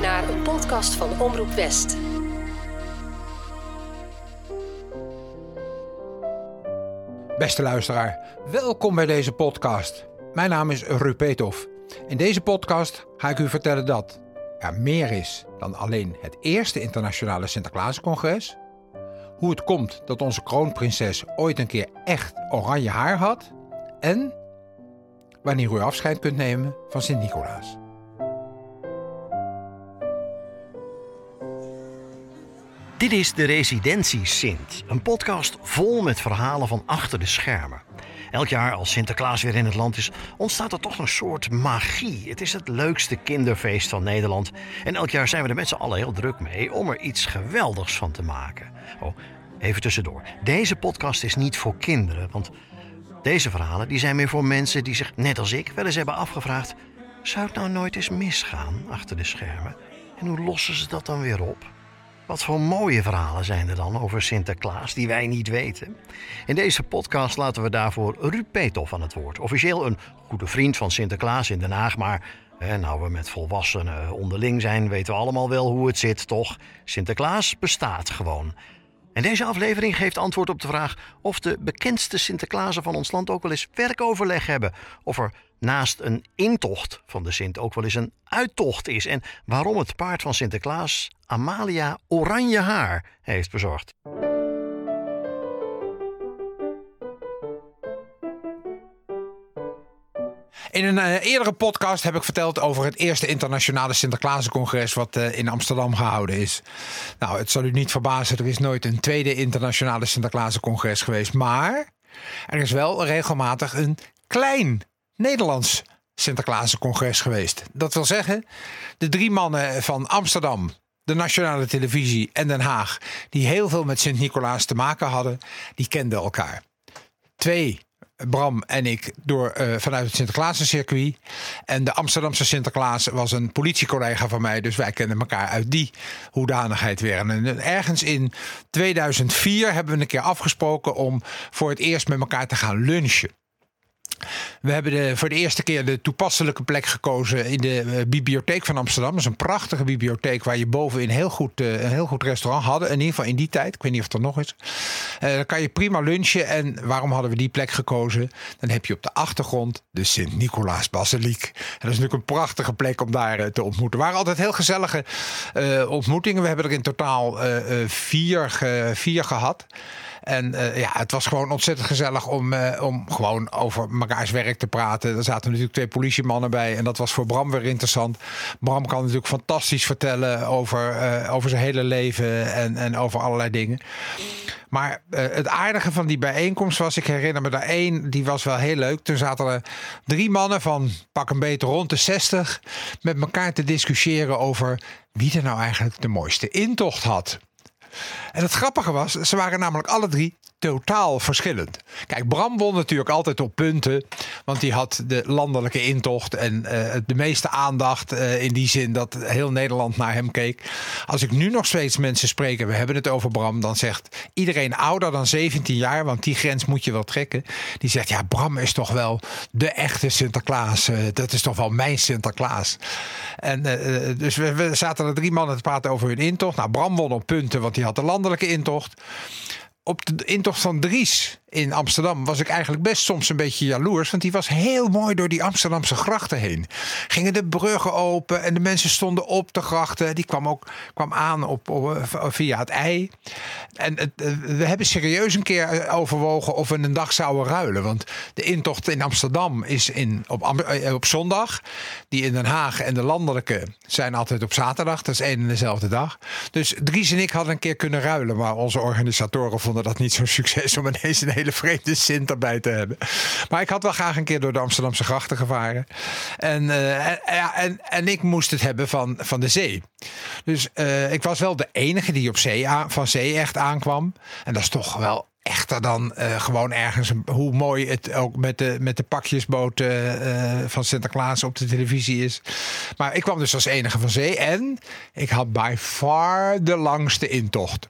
naar een podcast van Omroep West. Beste luisteraar, welkom bij deze podcast. Mijn naam is Rupetov. In deze podcast ga ik u vertellen dat er meer is dan alleen het eerste internationale Sinterklaascongres. Hoe het komt dat onze kroonprinses ooit een keer echt oranje haar had. En wanneer u afscheid kunt nemen van Sint-Nicolaas. Dit is de Residentie Sint, een podcast vol met verhalen van achter de schermen. Elk jaar als Sinterklaas weer in het land is, ontstaat er toch een soort magie. Het is het leukste kinderfeest van Nederland. En elk jaar zijn we er met z'n allen heel druk mee om er iets geweldigs van te maken. Oh, even tussendoor. Deze podcast is niet voor kinderen, want deze verhalen die zijn meer voor mensen die zich, net als ik, wel eens hebben afgevraagd: zou het nou nooit eens misgaan achter de schermen? En hoe lossen ze dat dan weer op? Wat voor mooie verhalen zijn er dan over Sinterklaas die wij niet weten? In deze podcast laten we daarvoor Ruud Peethoff aan het woord. Officieel een goede vriend van Sinterklaas in Den Haag, maar hè, nou we met volwassenen onderling zijn, weten we allemaal wel hoe het zit, toch? Sinterklaas bestaat gewoon. En deze aflevering geeft antwoord op de vraag of de bekendste Sinterklaasen van ons land ook wel eens werkoverleg hebben. Of er naast een intocht van de Sint ook wel eens een uittocht is. En waarom het paard van Sinterklaas Amalia oranje haar heeft bezorgd. In een uh, eerdere podcast heb ik verteld over het eerste internationale Sinterklaascongres wat uh, in Amsterdam gehouden is. Nou, het zal u niet verbazen, er is nooit een tweede internationale Sinterklaascongres geweest. Maar er is wel regelmatig een klein Nederlands Sinterklaascongres geweest. Dat wil zeggen, de drie mannen van Amsterdam, de nationale televisie en Den Haag, die heel veel met Sint-Nicolaas te maken hadden, die kenden elkaar. Twee Bram en ik door, uh, vanuit het Sinterklaas-circuit. En de Amsterdamse Sinterklaas was een politiecollega van mij. Dus wij kennen elkaar uit die hoedanigheid weer. En ergens in 2004 hebben we een keer afgesproken om voor het eerst met elkaar te gaan lunchen. We hebben de, voor de eerste keer de toepasselijke plek gekozen in de uh, bibliotheek van Amsterdam. Dat is een prachtige bibliotheek waar je bovenin heel goed, uh, een heel goed restaurant hadden. In ieder geval in die tijd. Ik weet niet of het er nog is. Uh, dan kan je prima lunchen. En waarom hadden we die plek gekozen? Dan heb je op de achtergrond de Sint-Nicolaas Basiliek. En dat is natuurlijk een prachtige plek om daar te ontmoeten. Er waren altijd heel gezellige ontmoetingen. We hebben er in totaal vier, vier gehad. En uh, ja, het was gewoon ontzettend gezellig om, uh, om gewoon over mekaars werk te praten. Er zaten natuurlijk twee politiemannen bij. En dat was voor Bram weer interessant. Bram kan natuurlijk fantastisch vertellen over, uh, over zijn hele leven en, en over allerlei dingen. Maar het aardige van die bijeenkomst was, ik herinner me daar één, die was wel heel leuk. Toen zaten er drie mannen van pak een beetje rond de 60 met elkaar te discussiëren over wie er nou eigenlijk de mooiste intocht had. En het grappige was, ze waren namelijk alle drie totaal verschillend. Kijk, Bram won natuurlijk altijd op punten. Want die had de landelijke intocht en uh, de meeste aandacht. Uh, in die zin dat heel Nederland naar hem keek. Als ik nu nog steeds mensen spreek en we hebben het over Bram. Dan zegt iedereen ouder dan 17 jaar. Want die grens moet je wel trekken. Die zegt ja, Bram is toch wel de echte Sinterklaas. Uh, dat is toch wel mijn Sinterklaas. En dus we, we zaten er drie mannen te praten over hun intocht. Nou, Bram won op punten, want die had de landelijke intocht op de intocht van Dries in Amsterdam was ik eigenlijk best soms een beetje jaloers. Want die was heel mooi door die Amsterdamse grachten heen. Gingen de bruggen open en de mensen stonden op de grachten. Die kwam ook kwam aan op, op via het ei. En het, we hebben serieus een keer overwogen of we een dag zouden ruilen. Want de intocht in Amsterdam is in, op, op zondag. Die in Den Haag en de landelijke zijn altijd op zaterdag. Dat is één en dezelfde dag. Dus Dries en ik hadden een keer kunnen ruilen. Maar onze organisatoren vonden dat niet zo'n succes om ineens een hele vreemde Sint erbij te hebben. Maar ik had wel graag een keer door de Amsterdamse grachten gevaren. En, en, ja, en, en ik moest het hebben van, van de zee. Dus uh, ik was wel de enige die op zee aan, van zee echt aankwam. En dat is toch wel echter dan uh, gewoon ergens hoe mooi het ook met de, met de pakjesboot uh, van Sinterklaas op de televisie is. Maar ik kwam dus als enige van zee en ik had by far de langste intocht.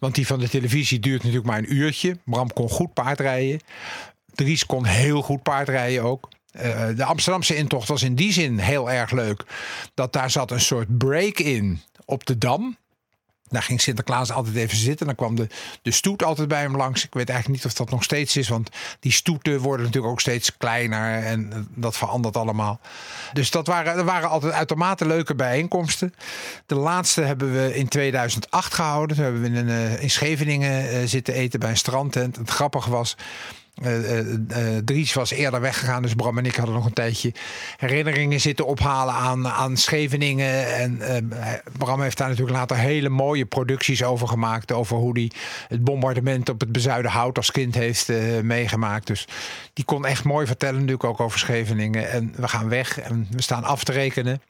Want die van de televisie duurt natuurlijk maar een uurtje. Bram kon goed paardrijden. Dries kon heel goed paardrijden ook. Eh, de Amsterdamse intocht was in die zin heel erg leuk. Dat daar zat een soort break in op de Dam. Daar ging Sinterklaas altijd even zitten. Dan kwam de, de stoet altijd bij hem langs. Ik weet eigenlijk niet of dat nog steeds is. Want die stoeten worden natuurlijk ook steeds kleiner. En dat verandert allemaal. Dus dat waren, dat waren altijd uitermate leuke bijeenkomsten. De laatste hebben we in 2008 gehouden. Toen hebben we in, uh, in Scheveningen uh, zitten eten bij een strandtent. Het grappige was uh, uh, Dries was eerder weggegaan, dus Bram en ik hadden nog een tijdje herinneringen zitten ophalen aan, aan Scheveningen. En Bram heeft daar natuurlijk later hele mooie producties over gemaakt. Over hoe hij het bombardement op het bezuiden hout als kind heeft meegemaakt. Dus die kon echt mooi vertellen, natuurlijk ook over Scheveningen. En we gaan weg en we staan af te rekenen.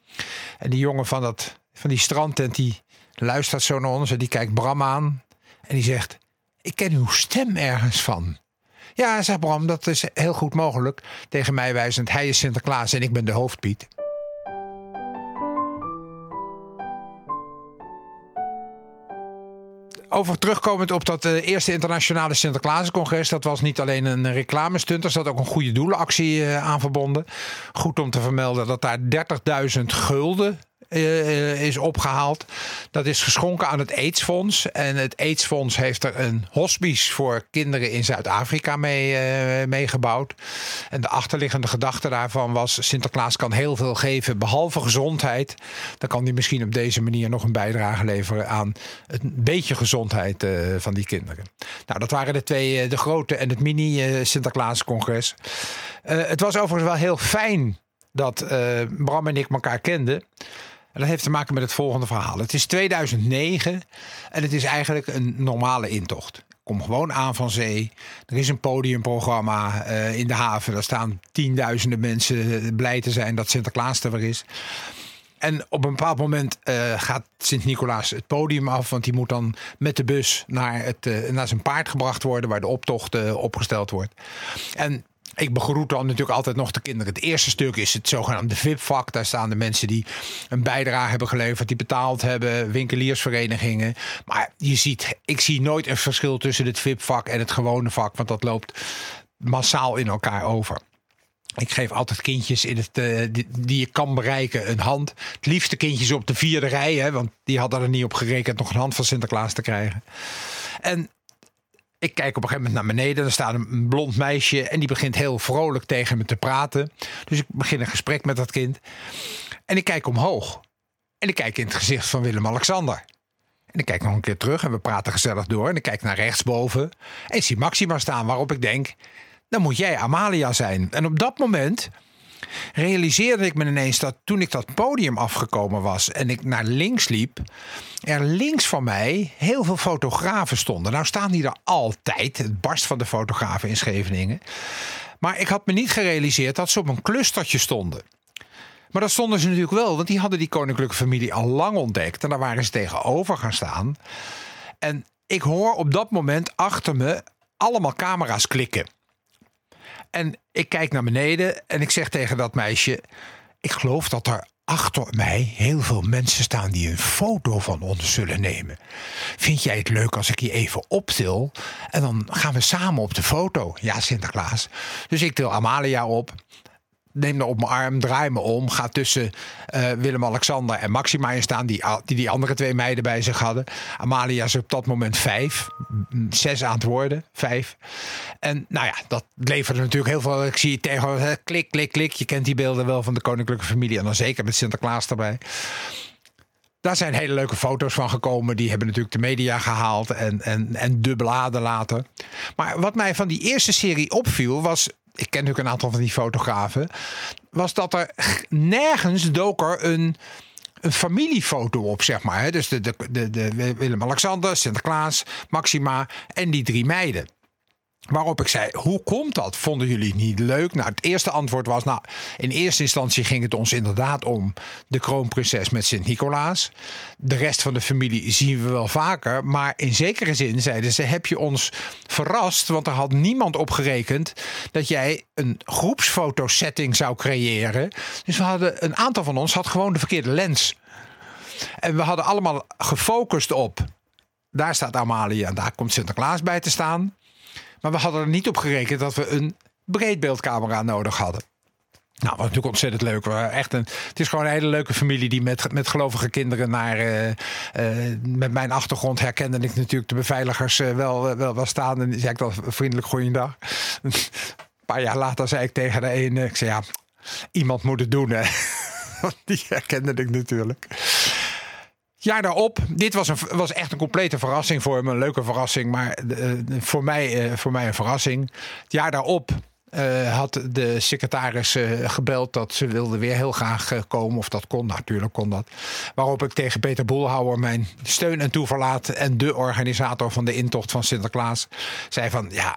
En die jongen van, dat, van die strandtent, die luistert zo naar ons en die kijkt Bram aan. En die zegt: Ik ken uw stem ergens van. Ja, zegt Bram, dat is heel goed mogelijk. Tegen mij wijzend, hij is Sinterklaas en ik ben de hoofdpiet. over terugkomend op dat uh, eerste internationale Sinterklaascongres. Dat was niet alleen een reclamestunt, er zat ook een goede doelenactie uh, aan verbonden. Goed om te vermelden dat daar 30.000 gulden is opgehaald. Dat is geschonken aan het AIDS-fonds. En het AIDS-fonds heeft er een hospice voor kinderen in Zuid-Afrika mee, uh, meegebouwd. En de achterliggende gedachte daarvan was: Sinterklaas kan heel veel geven, behalve gezondheid. Dan kan hij misschien op deze manier nog een bijdrage leveren aan een beetje gezondheid van die kinderen. Nou, dat waren de twee, de grote en het mini-Sinterklaas-congres. het was overigens wel heel fijn dat Bram en ik elkaar kenden. En dat heeft te maken met het volgende verhaal. Het is 2009 en het is eigenlijk een normale intocht. Kom gewoon aan van zee. Er is een podiumprogramma uh, in de haven. Daar staan tienduizenden mensen blij te zijn dat Sinterklaas er weer is. En op een bepaald moment uh, gaat Sint-Nicolaas het podium af. Want die moet dan met de bus naar, het, naar zijn paard gebracht worden. Waar de optocht opgesteld wordt. En ik begroet dan natuurlijk altijd nog de kinderen. Het eerste stuk is het zogenaamde VIP-vak. Daar staan de mensen die een bijdrage hebben geleverd, die betaald hebben, winkeliersverenigingen. Maar je ziet, ik zie nooit een verschil tussen het VIP-vak en het gewone vak, want dat loopt massaal in elkaar over. Ik geef altijd kindjes in het, die, die, je kan bereiken een hand. Het liefste kindjes op de vierde rij, hè, want die hadden er niet op gerekend nog een hand van Sinterklaas te krijgen. En ik kijk op een gegeven moment naar beneden. Er staat een blond meisje en die begint heel vrolijk tegen me te praten. Dus ik begin een gesprek met dat kind. En ik kijk omhoog. En ik kijk in het gezicht van Willem-Alexander. En ik kijk nog een keer terug en we praten gezellig door. En ik kijk naar rechtsboven en zie Maxima staan. Waarop ik denk, dan moet jij Amalia zijn. En op dat moment realiseerde ik me ineens dat toen ik dat podium afgekomen was en ik naar links liep, er links van mij heel veel fotografen stonden. Nou staan die er altijd, het barst van de fotografen in Scheveningen. Maar ik had me niet gerealiseerd dat ze op een clustertje stonden. Maar dat stonden ze natuurlijk wel, want die hadden die koninklijke familie al lang ontdekt. En daar waren ze tegenover gaan staan. En ik hoor op dat moment achter me allemaal camera's klikken. En ik kijk naar beneden en ik zeg tegen dat meisje: Ik geloof dat er achter mij heel veel mensen staan die een foto van ons zullen nemen. Vind jij het leuk als ik je even optil? En dan gaan we samen op de foto. Ja, Sinterklaas. Dus ik til Amalia op neem me op mijn arm, draai me om. Ga tussen uh, Willem-Alexander en Maxima in staan. Die, die die andere twee meiden bij zich hadden. Amalia is op dat moment vijf. Zes aan het worden. Vijf. En nou ja, dat leverde natuurlijk heel veel. Ik zie tegen klik, klik, klik. Je kent die beelden wel van de koninklijke familie. En dan zeker met Sinterklaas erbij. Daar zijn hele leuke foto's van gekomen. Die hebben natuurlijk de media gehaald en, en, en de bladen later. Maar wat mij van die eerste serie opviel was ik ken natuurlijk een aantal van die fotografen, was dat er nergens dook er een, een familiefoto op, zeg maar. Dus de, de, de, de Willem-Alexander, Sinterklaas, Maxima en die drie meiden. Waarop ik zei: Hoe komt dat? Vonden jullie het niet leuk? Nou, het eerste antwoord was: Nou, in eerste instantie ging het ons inderdaad om de kroonprinses met Sint-Nicolaas. De rest van de familie zien we wel vaker. Maar in zekere zin zeiden ze: Heb je ons verrast? Want er had niemand op gerekend dat jij een groepsfotosetting zou creëren. Dus we hadden een aantal van ons had gewoon de verkeerde lens. En we hadden allemaal gefocust op. Daar staat Amalia en daar komt Sinterklaas bij te staan. Maar we hadden er niet op gerekend dat we een breedbeeldcamera nodig hadden. Nou, was natuurlijk ontzettend leuk. Echt een, het is gewoon een hele leuke familie die met, met gelovige kinderen naar. Uh, uh, met mijn achtergrond herkende ik natuurlijk de beveiligers uh, wel, wel, wel staan. En zei ik dan vriendelijk goeiedag. een paar jaar later zei ik tegen de ene: Ik zei ja, iemand moet het doen. Hè. die herkende ik natuurlijk. Jaar daarop, dit was, een, was echt een complete verrassing voor me. Een leuke verrassing, maar voor, mij, voor mij een verrassing. Het jaar daarop uh, had de secretaris gebeld dat ze wilde weer heel graag komen. Of dat kon, natuurlijk kon dat. Waarop ik tegen Peter Boelhouwer, mijn steun en toeverlaat... en de organisator van de intocht van Sinterklaas, zei van... ja,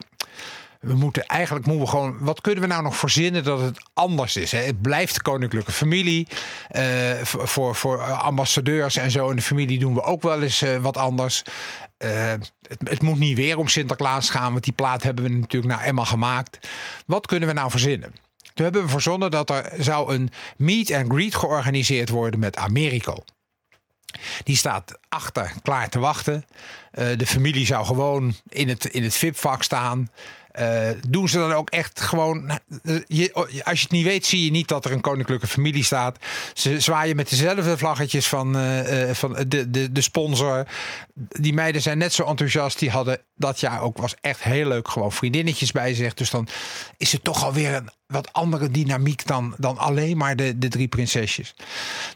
we moeten eigenlijk moeten we gewoon. Wat kunnen we nou nog verzinnen dat het anders is? Hè? Het blijft koninklijke familie. Uh, voor, voor ambassadeurs en zo in de familie doen we ook wel eens uh, wat anders. Uh, het, het, moet niet weer om Sinterklaas gaan, want die plaat hebben we natuurlijk naar Emma gemaakt. Wat kunnen we nou verzinnen? Toen hebben we verzonnen dat er zou een meet and greet georganiseerd worden met Americo. Die staat achter klaar te wachten. De familie zou gewoon in het, in het VIP-vak staan. Uh, doen ze dan ook echt gewoon. Je, als je het niet weet, zie je niet dat er een koninklijke familie staat. Ze zwaaien met dezelfde vlaggetjes van, uh, van de, de, de sponsor. Die meiden zijn net zo enthousiast. Die hadden dat jaar ook, was echt heel leuk, gewoon vriendinnetjes bij zich. Dus dan is het toch alweer een wat andere dynamiek dan, dan alleen maar de, de drie prinsesjes.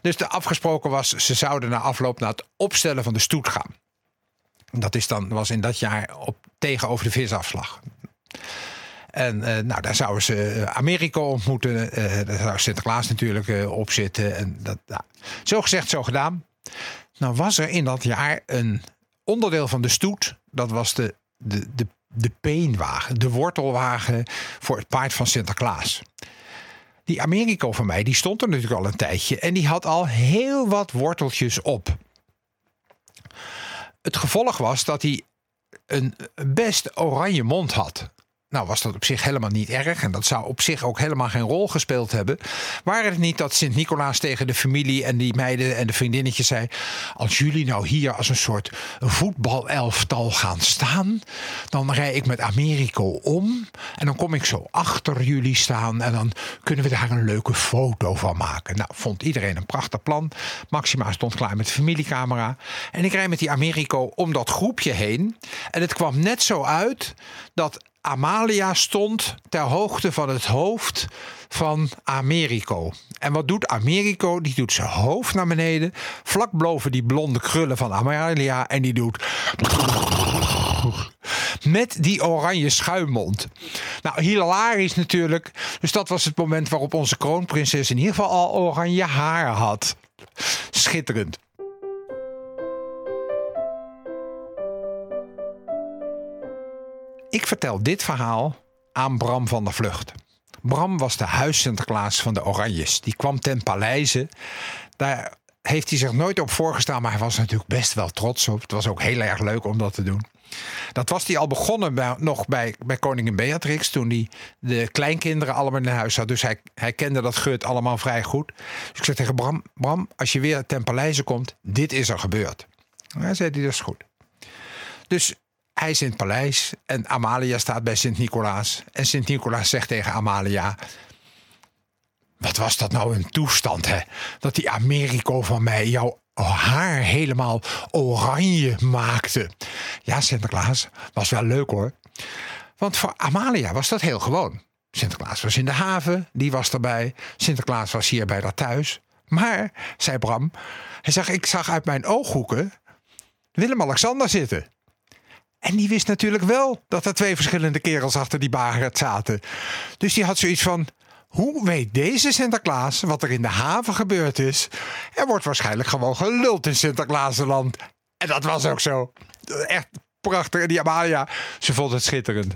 Dus de afgesproken was, ze zouden na afloop naar het opstellen van de stoet gaan. Dat is dan, was in dat jaar op, tegenover de visafslag. En uh, nou, daar zouden ze eh, Amerika ontmoeten. Uh, daar zou Sinterklaas natuurlijk op zitten. En dat, nou, zo gezegd, zo gedaan. Nou was er in dat jaar een onderdeel van de stoet. Dat was de, de, de, de peenwagen, de wortelwagen voor het paard van Sinterklaas. Die Americo van mij, die stond er natuurlijk al een tijdje. En die had al heel wat worteltjes op. Het gevolg was dat hij een best oranje mond had. Nou was dat op zich helemaal niet erg en dat zou op zich ook helemaal geen rol gespeeld hebben. Waren het niet dat Sint-Nicolaas tegen de familie en die meiden en de vriendinnetjes zei: Als jullie nou hier als een soort voetbalelftal gaan staan, dan rij ik met Americo om en dan kom ik zo achter jullie staan en dan kunnen we daar een leuke foto van maken. Nou, vond iedereen een prachtig plan. Maxima stond klaar met de familiecamera en ik rijd met die Americo om dat groepje heen. En het kwam net zo uit dat Amalia stond ter hoogte van het hoofd van Americo. En wat doet Americo? Die doet zijn hoofd naar beneden, vlak boven die blonde krullen van Amalia. En die doet. Met die oranje schuimmond. Nou, hilarisch natuurlijk. Dus dat was het moment waarop onze kroonprinses in ieder geval al oranje haar had. Schitterend. Ik vertel dit verhaal aan Bram van der Vlucht. Bram was de huis-Sinterklaas van de Oranjes. Die kwam ten paleize. Daar heeft hij zich nooit op voorgestaan, maar hij was natuurlijk best wel trots op. Het was ook heel erg leuk om dat te doen. Dat was hij al begonnen bij, nog bij, bij koningin Beatrix, toen hij de kleinkinderen allemaal in huis had. Dus hij, hij kende dat gut allemaal vrij goed. Dus ik zei tegen Bram, Bram, als je weer ten paleize komt, dit is er gebeurd. Hij zei, dat is goed. Dus hij is in het paleis en Amalia staat bij Sint-Nicolaas. En Sint-Nicolaas zegt tegen Amalia... Wat was dat nou een toestand, hè? Dat die Americo van mij jouw haar helemaal oranje maakte. Ja, Sinterklaas, was wel leuk hoor. Want voor Amalia was dat heel gewoon. Sinterklaas was in de haven, die was erbij. Sinterklaas was hier bij dat thuis. Maar, zei Bram, hij zegt, ik zag uit mijn ooghoeken Willem-Alexander zitten. En die wist natuurlijk wel dat er twee verschillende kerels achter die bagert zaten. Dus die had zoiets van: hoe weet deze Sinterklaas wat er in de haven gebeurd is? Er wordt waarschijnlijk gewoon geluld in Sinterklaasland. En dat was ook zo. Echt prachtig. En die Amalia, ze vond het schitterend.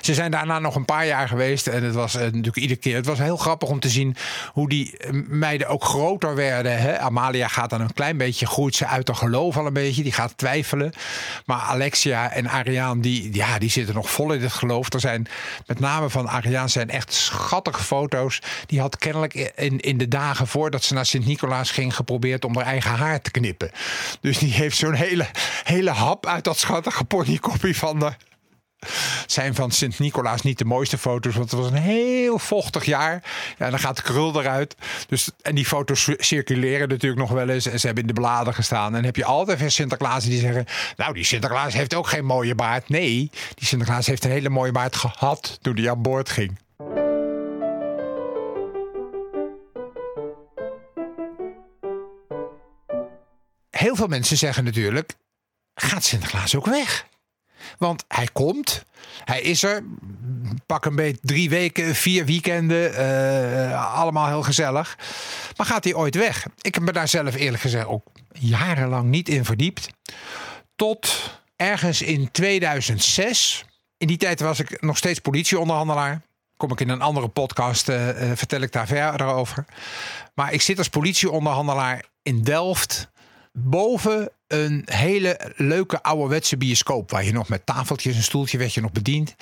Ze zijn daarna nog een paar jaar geweest. En het was uh, natuurlijk iedere keer. Het was heel grappig om te zien hoe die eh, meiden ook groter werden. Hè? Amalia gaat dan een klein beetje, groeit ze uit haar geloof al een beetje. Die gaat twijfelen. Maar Alexia en Ariaan, die, ja, die zitten nog vol in het geloof. Er zijn met name van Ariaan zijn echt schattige foto's. Die had kennelijk in, in de dagen voordat ze naar Sint-Nicolaas ging geprobeerd om haar eigen haar te knippen. Dus die heeft zo'n hele, hele hap uit dat schattige ponykoppie van de Zijn van Sint-Nicolaas niet de mooiste foto's, want het was een heel vochtig jaar. Ja, dan gaat de krul eruit. Dus, en die foto's circuleren natuurlijk nog wel eens. En ze hebben in de bladen gestaan. En heb je altijd weer Sinterklaas die zeggen... Nou, die Sinterklaas heeft ook geen mooie baard. Nee, die Sinterklaas heeft een hele mooie baard gehad toen hij aan boord ging. Heel veel mensen zeggen natuurlijk: gaat Sinterklaas ook weg? Want hij komt, hij is er. Pak een beetje drie weken, vier weekenden. Uh, allemaal heel gezellig. Maar gaat hij ooit weg? Ik heb me daar zelf eerlijk gezegd ook jarenlang niet in verdiept. Tot ergens in 2006. In die tijd was ik nog steeds politieonderhandelaar. Kom ik in een andere podcast, uh, uh, vertel ik daar verder over. Maar ik zit als politieonderhandelaar in Delft boven een hele leuke ouderwetse bioscoop. Waar je nog met tafeltjes en stoeltje werd je nog bediend.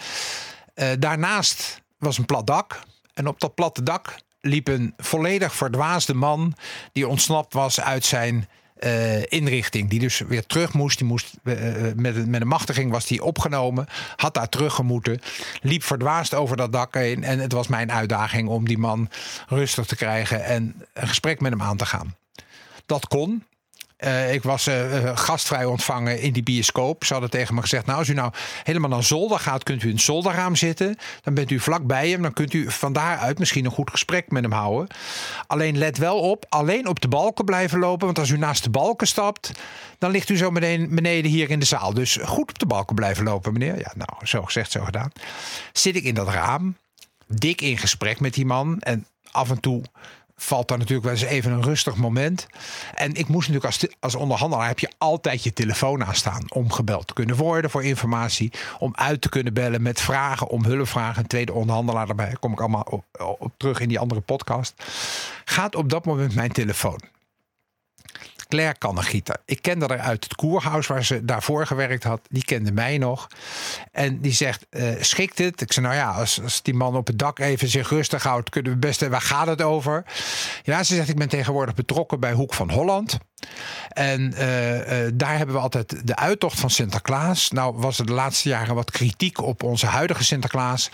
Uh, daarnaast was een plat dak. En op dat platte dak liep een volledig verdwaasde man. Die ontsnapt was uit zijn uh, inrichting. Die dus weer terug moest. Die moest uh, met, met een machtiging was die opgenomen. Had daar teruggemoeten. Liep verdwaasd over dat dak heen. En het was mijn uitdaging om die man rustig te krijgen. En een gesprek met hem aan te gaan. Dat kon. Uh, ik was uh, gastvrij ontvangen in die bioscoop. Ze hadden tegen me gezegd: Nou, als u nou helemaal naar zolder gaat, kunt u in het zolderraam zitten. Dan bent u vlakbij hem. Dan kunt u van daaruit misschien een goed gesprek met hem houden. Alleen let wel op: alleen op de balken blijven lopen. Want als u naast de balken stapt, dan ligt u zo meteen beneden hier in de zaal. Dus goed op de balken blijven lopen, meneer. Ja, nou, zo gezegd, zo gedaan. Zit ik in dat raam, dik in gesprek met die man. En af en toe valt dan natuurlijk wel eens even een rustig moment. En ik moest natuurlijk als, als onderhandelaar heb je altijd je telefoon aanstaan om gebeld te kunnen worden voor informatie, om uit te kunnen bellen met vragen, om hulpvragen. Een tweede onderhandelaar daarbij, kom ik allemaal op, op terug in die andere podcast. Gaat op dat moment mijn telefoon. Claire Kannegieter. Ik kende haar uit het koerhuis waar ze daarvoor gewerkt had. Die kende mij nog. En die zegt, uh, schikt het? Ik zei, nou ja, als, als die man op het dak even zich rustig houdt... kunnen we best... Waar gaat het over? Ja, ze zegt, ik ben tegenwoordig betrokken bij Hoek van Holland. En uh, uh, daar hebben we altijd de uittocht van Sinterklaas. Nou was er de laatste jaren wat kritiek op onze huidige Sinterklaas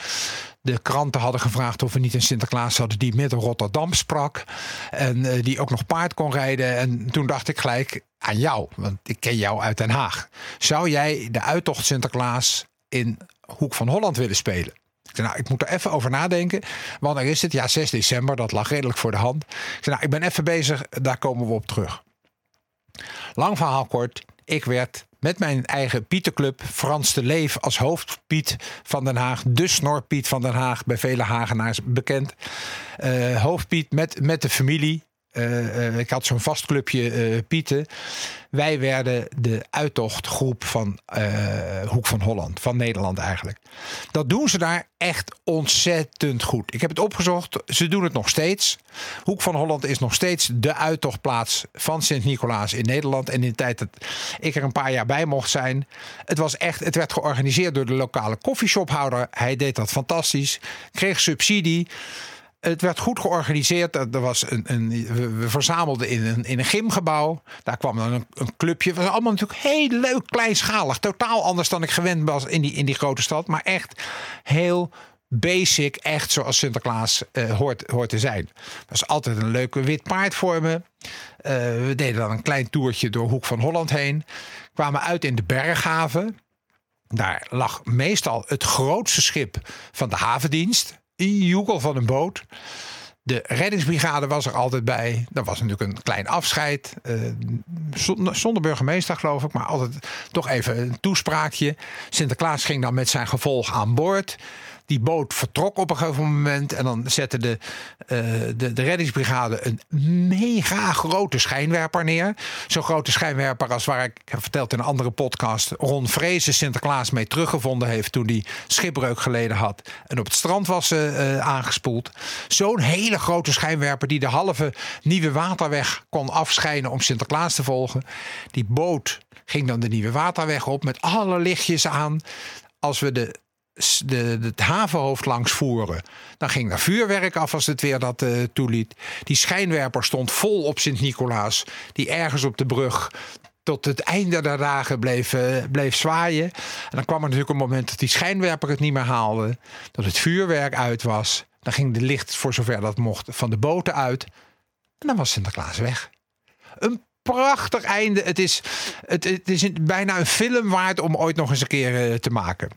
de kranten hadden gevraagd of we niet een Sinterklaas hadden die met Rotterdam sprak. En uh, die ook nog paard kon rijden. En toen dacht ik gelijk aan jou, want ik ken jou uit Den Haag. Zou jij de uittocht Sinterklaas in Hoek van Holland willen spelen? Ik zei, nou, ik moet er even over nadenken. Wanneer is het? Ja, 6 december. Dat lag redelijk voor de hand. Ik zei, nou, ik ben even bezig. Daar komen we op terug. Lang verhaal kort. Ik werd met mijn eigen Pieterclub, Frans de Leef als hoofdpiet van Den Haag. De Snorpiet van Den Haag, bij vele Hagenaars bekend. Uh, hoofdpiet met, met de familie. Uh, uh, ik had zo'n vast clubje uh, Pieten. Wij werden de uittochtgroep van Hoek van Holland, van Nederland eigenlijk. Dat doen ze daar echt ontzettend goed. Ik heb het opgezocht, ze doen het nog steeds. Hoek van Holland is nog steeds de uittochtplaats van Sint-Nicolaas in Nederland. En in de tijd dat ik er een paar jaar bij mocht zijn, het was echt, het werd georganiseerd door de lokale koffieshophouder. Hij deed dat fantastisch, kreeg subsidie. Het werd goed georganiseerd. Er was een, een, we verzamelden in een, in een gymgebouw. Daar kwam dan een, een clubje. Het was allemaal natuurlijk heel leuk, kleinschalig. Totaal anders dan ik gewend was in die, in die grote stad. Maar echt heel basic. Echt zoals Sinterklaas uh, hoort, hoort te zijn. Er was altijd een leuke wit paard voor me. Uh, we deden dan een klein toertje door Hoek van Holland heen. Kwamen uit in de Berghaven. Daar lag meestal het grootste schip van de havendienst joekel van een boot. De reddingsbrigade was er altijd bij. Dat was natuurlijk een klein afscheid. Uh, zonder burgemeester, geloof ik. Maar altijd toch even een toespraakje. Sinterklaas ging dan met zijn gevolg aan boord. Die boot vertrok op een gegeven moment. En dan zette de, uh, de, de reddingsbrigade een mega grote schijnwerper neer. Zo'n grote schijnwerper als waar ik, verteld in een andere podcast... Ron Vrezen Sinterklaas mee teruggevonden heeft... toen hij schipbreuk geleden had en op het strand was uh, aangespoeld. Zo'n hele grote schijnwerper die de halve Nieuwe Waterweg kon afschijnen... om Sinterklaas te volgen. Die boot ging dan de Nieuwe Waterweg op met alle lichtjes aan. Als we de de, het havenhoofd langs voeren. Dan ging er vuurwerk af als het weer dat uh, toeliet. Die schijnwerper stond vol op Sint-Nicolaas, die ergens op de brug tot het einde der dagen bleef, eh, bleef zwaaien. En dan kwam er natuurlijk een moment dat die schijnwerper het niet meer haalde. Dat het vuurwerk uit was. Dan ging de licht, voor zover dat mocht, van de boten uit. En dan was Sinterklaas weg. Een prachtig einde. Het is, het, het is bijna een film waard om ooit nog eens een keer eh, te maken.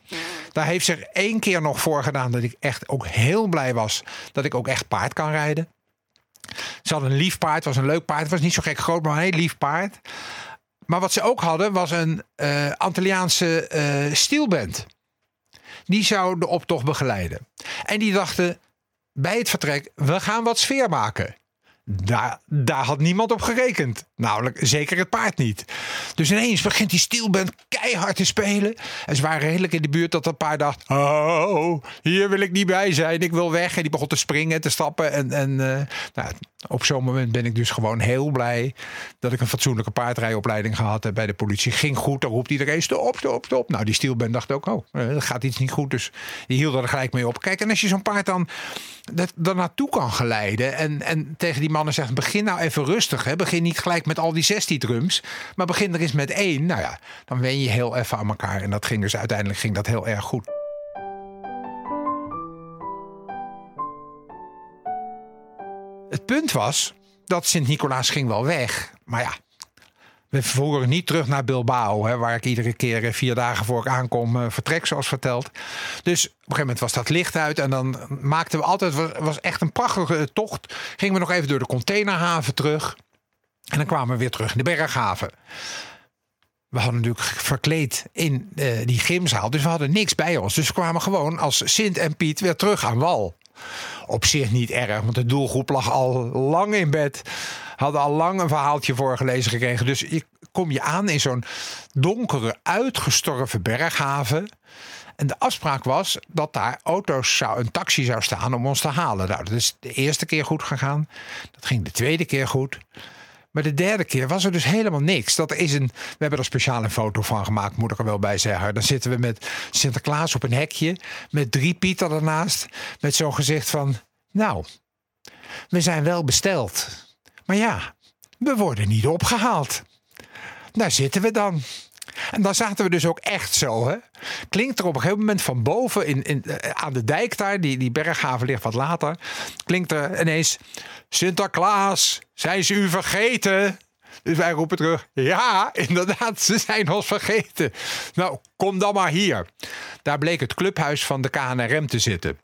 Daar heeft zich één keer nog voor gedaan dat ik echt ook heel blij was dat ik ook echt paard kan rijden. Ze hadden een lief paard, het was een leuk paard. Het was niet zo gek groot, maar een heel lief paard. Maar wat ze ook hadden was een uh, Antilliaanse uh, stielband. Die zou de optocht begeleiden. En die dachten bij het vertrek, we gaan wat sfeer maken. Daar, daar had niemand op gerekend. Namelijk zeker het paard niet. Dus ineens begint die stielband keihard te spelen. En ze waren redelijk in de buurt dat het paard dacht... Oh, hier wil ik niet bij zijn. Ik wil weg. En die begon te springen en te stappen. En, en uh, nou, op zo'n moment ben ik dus gewoon heel blij... dat ik een fatsoenlijke paardrijopleiding gehad heb bij de politie. Ging goed. Dan roept iedereen stop, stop, stop. Nou, die stielband dacht ook... Oh, er gaat iets niet goed. Dus die hield er gelijk mee op. Kijk, en als je zo'n paard dan er naartoe kan geleiden... en, en tegen die mannen zegt: begin nou even rustig. Hè. Begin niet gelijk met al die 16 drums. Maar begin er eens met één. Nou ja, dan wen je heel even aan elkaar. En dat ging dus uiteindelijk ging dat heel erg goed. Het punt was dat Sint-Nicolaas ging wel weg. Maar ja, we voeren niet terug naar Bilbao, hè, waar ik iedere keer eh, vier dagen voor ik aankom uh, vertrek, zoals verteld. Dus op een gegeven moment was dat licht uit en dan maakten we altijd, was, was echt een prachtige tocht. Gingen we nog even door de containerhaven terug en dan kwamen we weer terug in de berghaven. We hadden natuurlijk verkleed in die gymzaal, dus we hadden niks bij ons. Dus we kwamen gewoon als Sint en Piet weer terug aan wal. Op zich niet erg, want de doelgroep lag al lang in bed hadden al lang een verhaaltje voorgelezen gekregen. Dus je, kom je aan in zo'n donkere, uitgestorven berghaven. En de afspraak was dat daar auto's zou, een taxi zou staan om ons te halen. Nou, dat is de eerste keer goed gegaan. Dat ging de tweede keer goed. Maar de derde keer was er dus helemaal niks. Dat is een, we hebben er speciaal een foto van gemaakt, moet ik er wel bij zeggen. Dan zitten we met Sinterklaas op een hekje. Met drie Pieter ernaast. Met zo'n gezicht van, nou, we zijn wel besteld. Maar ja, we worden niet opgehaald. Daar zitten we dan. En dan zaten we dus ook echt zo. Hè? Klinkt er op een gegeven moment van boven in, in, eh, aan de dijk daar, die, die berghaven ligt wat later. Klinkt er ineens: Sinterklaas, zijn ze u vergeten? Dus wij roepen terug: Ja, inderdaad, ze zijn ons vergeten. Nou, kom dan maar hier. Daar bleek het clubhuis van de KNRM te zitten.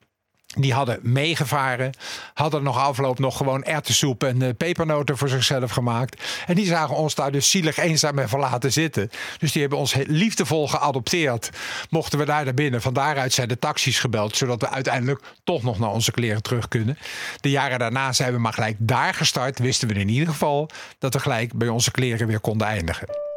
Die hadden meegevaren, hadden nog afloop nog gewoon erwtensoep en uh, pepernoten voor zichzelf gemaakt. En die zagen ons daar dus zielig eenzaam en verlaten zitten. Dus die hebben ons liefdevol geadopteerd. Mochten we daar naar binnen. Van daaruit zijn de taxis gebeld, zodat we uiteindelijk toch nog naar onze kleren terug kunnen. De jaren daarna zijn we maar gelijk daar gestart. Wisten we in ieder geval dat we gelijk bij onze kleren weer konden eindigen.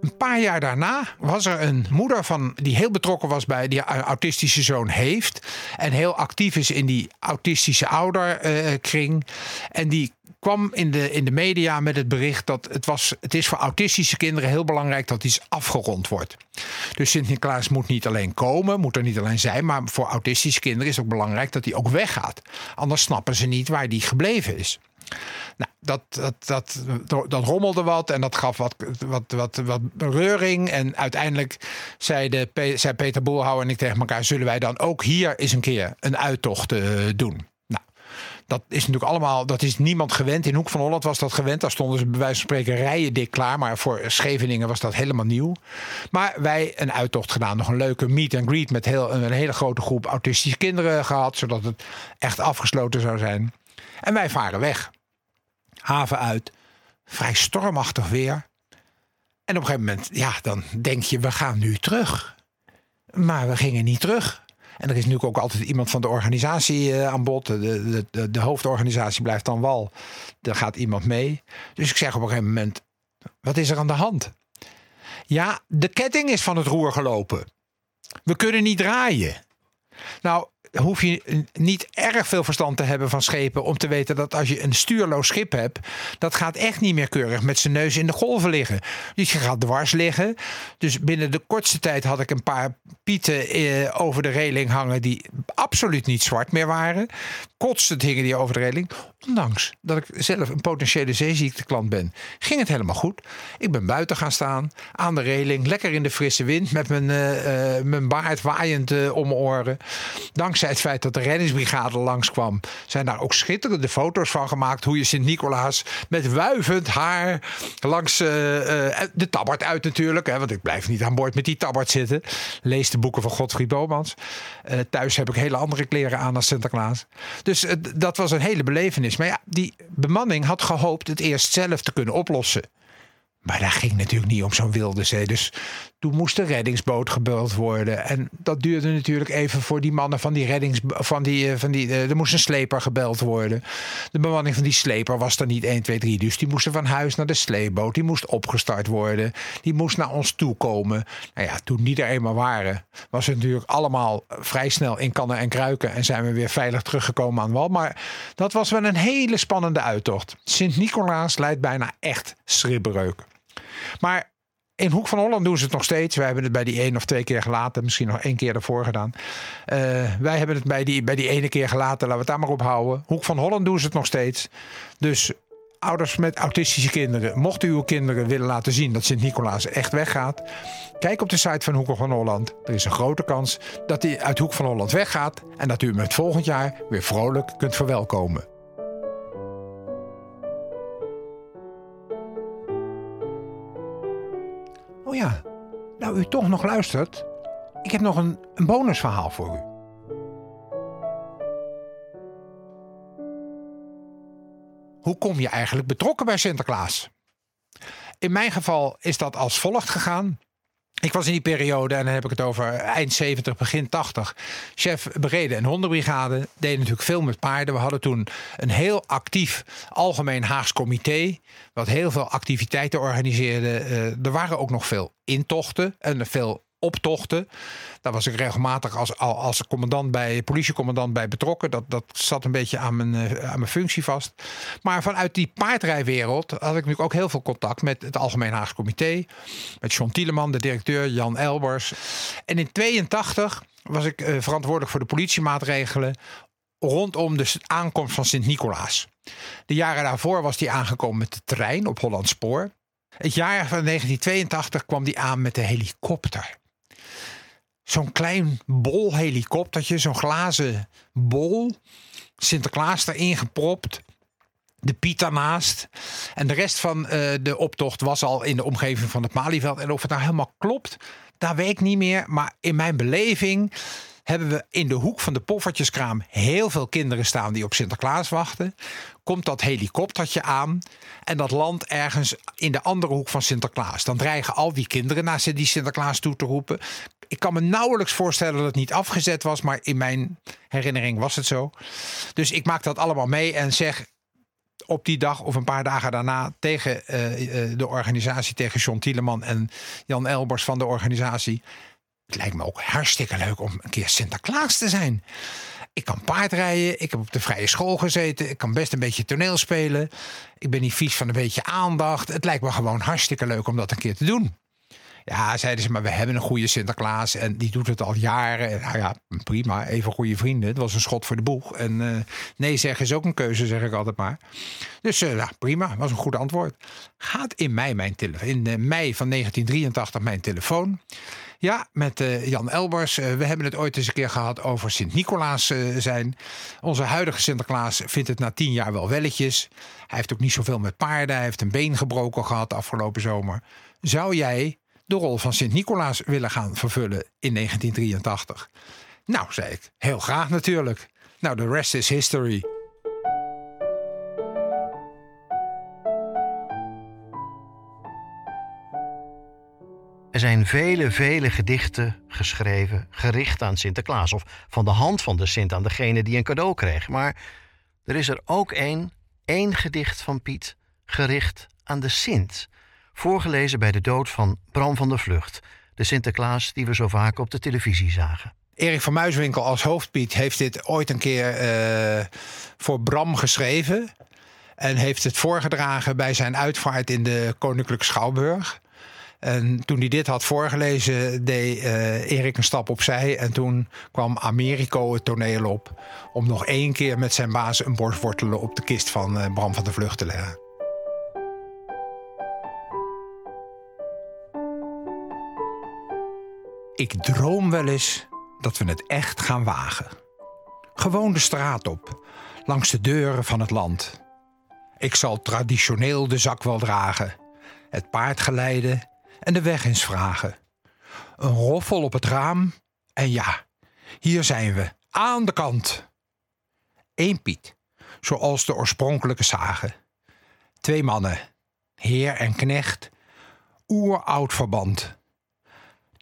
Een paar jaar daarna was er een moeder van die heel betrokken was bij die autistische zoon heeft. En heel actief is in die autistische ouderkring. en die kwam in de, in de media met het bericht dat het, was, het is voor autistische kinderen heel belangrijk dat iets afgerond wordt. Dus Sint-Niklaas moet niet alleen komen, moet er niet alleen zijn, maar voor autistische kinderen is het ook belangrijk dat hij ook weggaat. Anders snappen ze niet waar die gebleven is. Nou, dat, dat, dat, dat rommelde wat en dat gaf wat, wat, wat, reuring. En uiteindelijk zei, Peter Boelhouwer en ik tegen elkaar... zullen wij dan ook hier eens een keer een uittocht uh, doen? Nou, dat is natuurlijk allemaal, dat is niemand gewend. In Hoek van Holland was dat gewend. Daar stonden ze bij wijze van spreken rijen dik klaar. Maar voor Scheveningen was dat helemaal nieuw. Maar wij een uittocht gedaan. Nog een leuke meet and greet met heel, een hele grote groep autistische kinderen gehad. Zodat het echt afgesloten zou zijn. En wij varen weg haven uit. Vrij stormachtig weer. En op een gegeven moment, ja, dan denk je, we gaan nu terug. Maar we gingen niet terug. En er is natuurlijk ook altijd iemand van de organisatie uh, aan bod. De, de, de, de, hoofdorganisatie blijft dan wal. Er gaat iemand mee. Dus ik zeg op een gegeven moment: wat is er aan de hand? Ja, de ketting is van het roer gelopen. We kunnen niet draaien. Nou, hoef je niet erg veel verstand te hebben van schepen om te weten dat als je een stuurloos schip hebt, dat gaat echt niet meer keurig met zijn neus in de golven liggen. Dus je gaat dwars liggen. Dus binnen de kortste tijd had ik een paar pieten eh, over de reling hangen die absoluut niet zwart meer waren. Kotstend hingen die over de reling. Ondanks dat ik zelf een potentiële zeeziekteklant ben, ging het helemaal goed. Ik ben buiten gaan staan, aan de reling, lekker in de frisse wind met mijn, uh, uh, mijn baard waaiend uh, om mijn oren. Dankzij het feit dat de reddingsbrigade langskwam, zijn daar ook schitterende foto's van gemaakt. Hoe je Sint-Nicolaas met wuivend haar langs de tabbert uit natuurlijk. Hè, want ik blijf niet aan boord met die tabbert zitten. Lees de boeken van Godfried Bomans. thuis heb ik hele andere kleren aan als Sinterklaas. Dus dat was een hele belevenis. Maar ja, die bemanning had gehoopt het eerst zelf te kunnen oplossen. Maar dat ging natuurlijk niet om zo'n wilde zee. Dus toen moest de reddingsboot gebeld worden. En dat duurde natuurlijk even voor die mannen van die reddings... Van die, eh, van die, eh, er moest een sleper gebeld worden. De bemanning van die sleper was er niet 1, 2, 3. Dus die moesten van huis naar de sleepboot. Die moest opgestart worden. Die moest naar ons toe komen. Nou ja, toen die er eenmaal waren... was het natuurlijk allemaal vrij snel in kannen en kruiken. En zijn we weer veilig teruggekomen aan wal. Maar dat was wel een hele spannende uittocht. Sint-Nicolaas leidt bijna echt schribbreuk. Maar in Hoek van Holland doen ze het nog steeds. Wij hebben het bij die één of twee keer gelaten. Misschien nog één keer ervoor gedaan. Uh, wij hebben het bij die, bij die ene keer gelaten. Laten we het daar maar op houden. Hoek van Holland doen ze het nog steeds. Dus ouders met autistische kinderen. Mochten uw kinderen willen laten zien dat Sint-Nicolaas echt weggaat. Kijk op de site van Hoek van Holland. Er is een grote kans dat hij uit Hoek van Holland weggaat. En dat u hem het volgend jaar weer vrolijk kunt verwelkomen. Oh ja, nou u toch nog luistert. Ik heb nog een, een bonusverhaal voor u. Hoe kom je eigenlijk betrokken bij Sinterklaas? In mijn geval is dat als volgt gegaan. Ik was in die periode, en dan heb ik het over eind 70, begin 80, chef bereden en hondenbrigade. Deed natuurlijk veel met paarden. We hadden toen een heel actief algemeen Haags comité, wat heel veel activiteiten organiseerde. Uh, er waren ook nog veel intochten en veel optochten. Daar was ik regelmatig als, als commandant bij, politiecommandant bij betrokken. Dat, dat zat een beetje aan mijn, uh, aan mijn functie vast. Maar vanuit die paardrijwereld had ik natuurlijk ook heel veel contact met het Algemeen Haagse Comité. Met John Tieleman, de directeur, Jan Elbers. En in 82 was ik uh, verantwoordelijk voor de politiemaatregelen rondom de aankomst van Sint-Nicolaas. De jaren daarvoor was die aangekomen met de trein op Holland Spoor. Het jaar van 1982 kwam die aan met de helikopter zo'n klein bol helikoptertje, zo'n glazen bol. Sinterklaas erin gepropt. De Piet daarnaast. En de rest van uh, de optocht was al in de omgeving van het Malieveld. En of het nou helemaal klopt, daar weet ik niet meer. Maar in mijn beleving hebben we in de hoek van de poffertjeskraam heel veel kinderen staan die op Sinterklaas wachten. Komt dat helikoptertje aan en dat landt ergens in de andere hoek van Sinterklaas. Dan dreigen al die kinderen naar die Sinterklaas toe te roepen. Ik kan me nauwelijks voorstellen dat het niet afgezet was, maar in mijn herinnering was het zo. Dus ik maak dat allemaal mee en zeg op die dag of een paar dagen daarna tegen uh, de organisatie, tegen John Tieleman en Jan Elbers van de organisatie. Het lijkt me ook hartstikke leuk om een keer Sinterklaas te zijn. Ik kan paardrijden, ik heb op de vrije school gezeten, ik kan best een beetje toneel spelen. Ik ben niet vies van een beetje aandacht. Het lijkt me gewoon hartstikke leuk om dat een keer te doen. Ja, zeiden ze, maar we hebben een goede Sinterklaas en die doet het al jaren. En, nou ja, prima, even goede vrienden. Het was een schot voor de boeg. En uh, nee zeggen is ook een keuze, zeg ik altijd maar. Dus uh, ja, prima, was een goed antwoord. Gaat in mei, mijn in uh, mei van 1983 mijn telefoon. Ja, met Jan Elbers. We hebben het ooit eens een keer gehad over Sint-Nicolaas zijn. Onze huidige Sinterklaas vindt het na tien jaar wel welletjes. Hij heeft ook niet zoveel met paarden. Hij heeft een been gebroken gehad afgelopen zomer. Zou jij de rol van Sint-Nicolaas willen gaan vervullen in 1983? Nou, zei ik. Heel graag natuurlijk. Nou, de rest is history. Er zijn vele, vele gedichten geschreven gericht aan Sinterklaas. Of van de hand van de Sint aan degene die een cadeau kreeg. Maar er is er ook één, één gedicht van Piet, gericht aan de Sint. Voorgelezen bij de dood van Bram van der Vlucht. De Sinterklaas die we zo vaak op de televisie zagen. Erik van Muiswinkel als hoofdpiet heeft dit ooit een keer eh, voor Bram geschreven. En heeft het voorgedragen bij zijn uitvaart in de Koninklijke Schouwburg. En toen hij dit had voorgelezen, deed uh, Erik een stap opzij. En toen kwam Americo het toneel op. Om nog één keer met zijn baas een borstwortelen op de kist van uh, Bram van de Vlucht te leggen. Ik droom wel eens dat we het echt gaan wagen. Gewoon de straat op, langs de deuren van het land. Ik zal traditioneel de zak wel dragen, het paard geleiden en de weg eens vragen. Een roffel op het raam en ja, hier zijn we, aan de kant. Eén Piet, zoals de oorspronkelijke zagen. Twee mannen, heer en knecht, oeroud verband.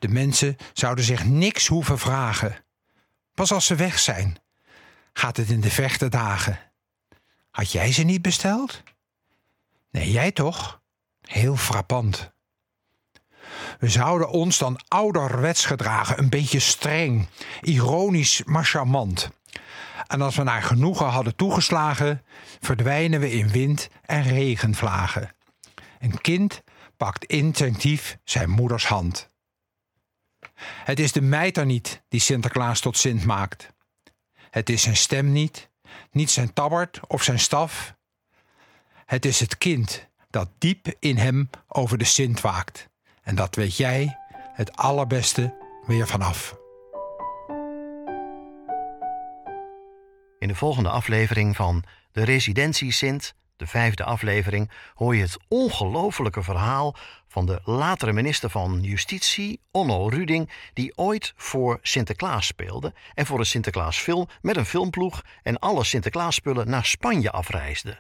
De mensen zouden zich niks hoeven vragen. Pas als ze weg zijn, gaat het in de vechte dagen. Had jij ze niet besteld? Nee, jij toch? Heel frappant. We zouden ons dan ouderwets gedragen, een beetje streng, ironisch, maar charmant. En als we naar genoegen hadden toegeslagen, verdwijnen we in wind en regenvlagen. Een kind pakt instinctief zijn moeders hand. Het is de mijter niet die Sinterklaas tot Sint maakt. Het is zijn stem niet, niet zijn tabbert of zijn staf. Het is het kind dat diep in hem over de Sint waakt. En dat weet jij het allerbeste weer vanaf. In de volgende aflevering van De Residentie Sint, de vijfde aflevering, hoor je het ongelofelijke verhaal van de latere minister van Justitie, Onno Ruding, die ooit voor Sinterklaas speelde en voor een Sinterklaasfilm met een filmploeg en alle Sinterklaasspullen naar Spanje afreisde.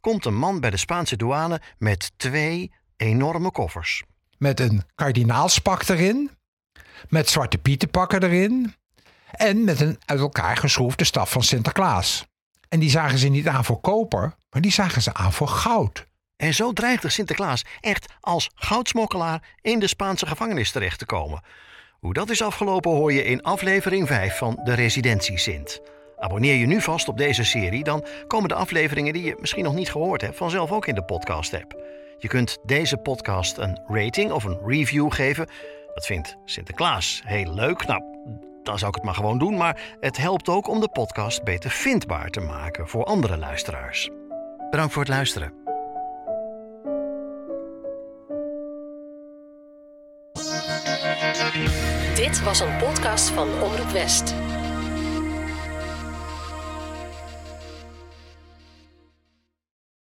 Komt een man bij de Spaanse douane met twee enorme koffers. Met een kardinaalspak erin, met zwarte pietenpakken erin en met een uit elkaar geschroefde staf van Sinterklaas. En die zagen ze niet aan voor koper, maar die zagen ze aan voor goud. En zo dreigde Sinterklaas echt als goudsmokkelaar in de Spaanse gevangenis terecht te komen. Hoe dat is afgelopen hoor je in aflevering 5 van De Residentie Sint. Abonneer je nu vast op deze serie, dan komen de afleveringen die je misschien nog niet gehoord hebt vanzelf ook in de podcast-app. Je kunt deze podcast een rating of een review geven. Dat vindt Sinterklaas heel leuk. Nou, dan zou ik het maar gewoon doen, maar het helpt ook om de podcast beter vindbaar te maken voor andere luisteraars. Bedankt voor het luisteren. Dit was een podcast van Omroep West.